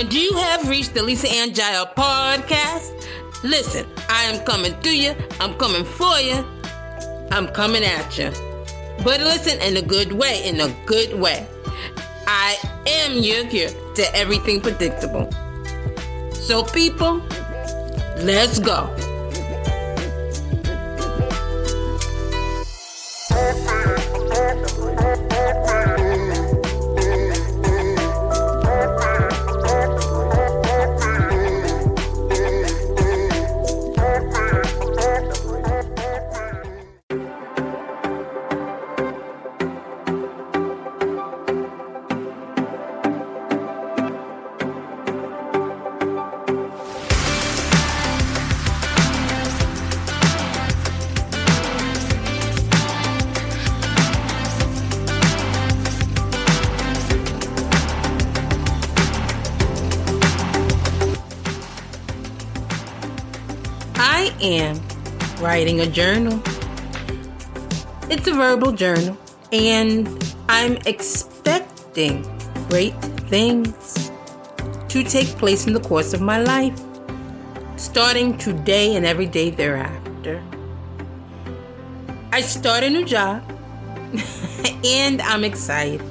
And you have reached the Lisa Ann Jael podcast. Listen, I am coming to you. I'm coming for you. I'm coming at you. But listen in a good way, in a good way. I am your cure to everything predictable. So, people, let's go. Am writing a journal. It's a verbal journal, and I'm expecting great things to take place in the course of my life, starting today and every day thereafter. I start a new job, and I'm excited.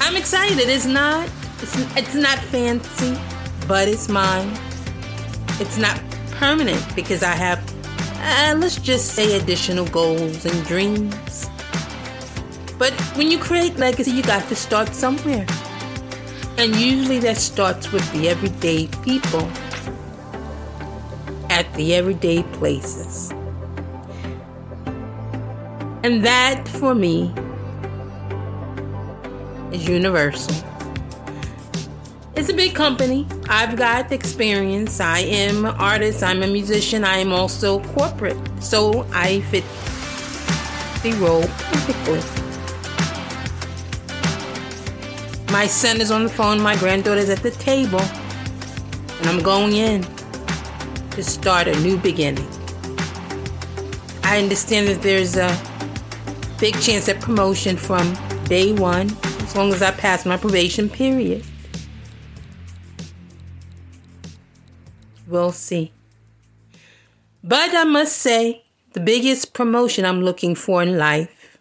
I'm excited. It's not. It's, it's not fancy, but it's mine. It's not permanent because I have, uh, let's just say, additional goals and dreams. But when you create legacy, you got to start somewhere. And usually that starts with the everyday people at the everyday places. And that, for me, is universal. It's a big company. I've got experience. I am an artist. I'm a musician. I am also corporate. So I fit the role perfectly. My son is on the phone. My granddaughter's at the table. And I'm going in to start a new beginning. I understand that there's a big chance at promotion from day one as long as I pass my probation period. We'll see. But I must say, the biggest promotion I'm looking for in life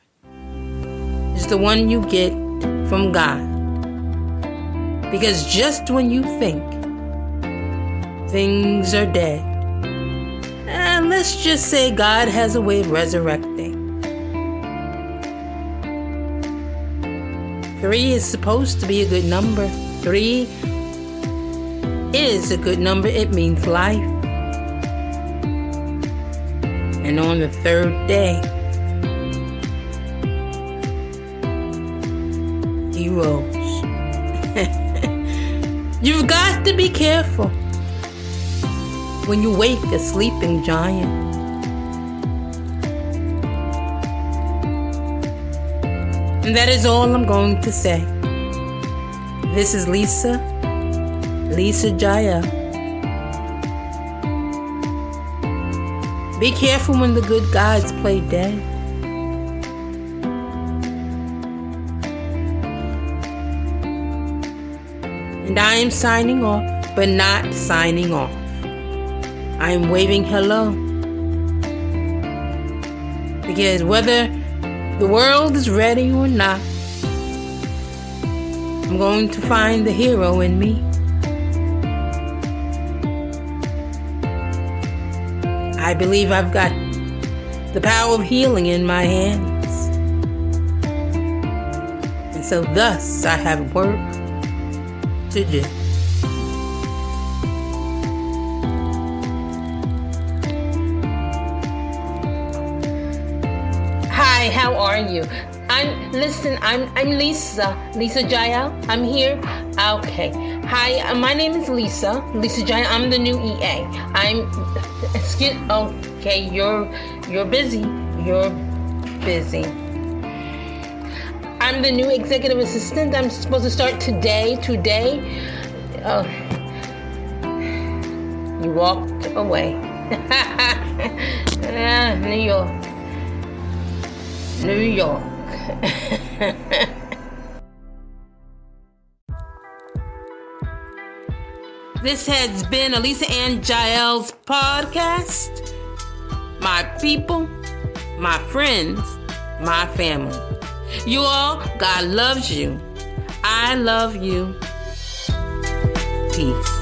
is the one you get from God. Because just when you think things are dead, and let's just say God has a way of resurrecting. Three is supposed to be a good number. Three is a good number, it means life. And on the third day, he rose. You've got to be careful when you wake a sleeping giant. And that is all I'm going to say. This is Lisa Lisa Jael. Be careful when the good guys play dead. And I am signing off, but not signing off. I am waving hello. Because whether the world is ready or not, I'm going to find the hero in me. I believe I've got the power of healing in my hands. And so, thus, I have work to do. Hi, how are you? I'm listen. I'm I'm Lisa. Lisa Jael. I'm here. Okay. Hi. uh, My name is Lisa. Lisa Jael. I'm the new EA. I'm. Excuse. Okay. You're you're busy. You're busy. I'm the new executive assistant. I'm supposed to start today. Today. Oh. You walked away. Ah, New York. New York. This has been A Lisa Ann Jael's podcast. My people, my friends, my family. You all, God loves you. I love you. Peace.